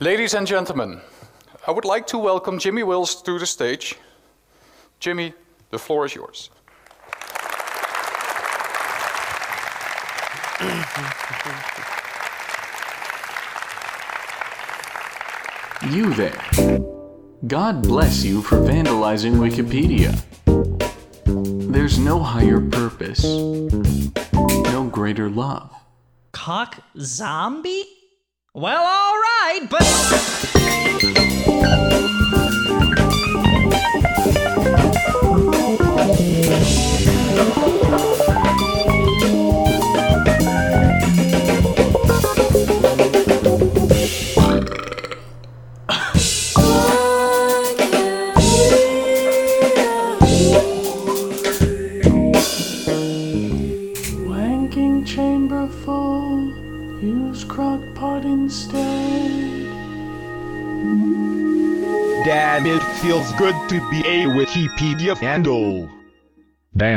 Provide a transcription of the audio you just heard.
Ladies and gentlemen, I would like to welcome Jimmy Wales to the stage. Jimmy, the floor is yours. You there. God bless you for vandalizing Wikipedia. There's no higher purpose, no greater love. Cock zombie? Well, alright, but. Chamber full, use crock pot instead. Damn, it feels good to be a Wikipedia vandal. Damn.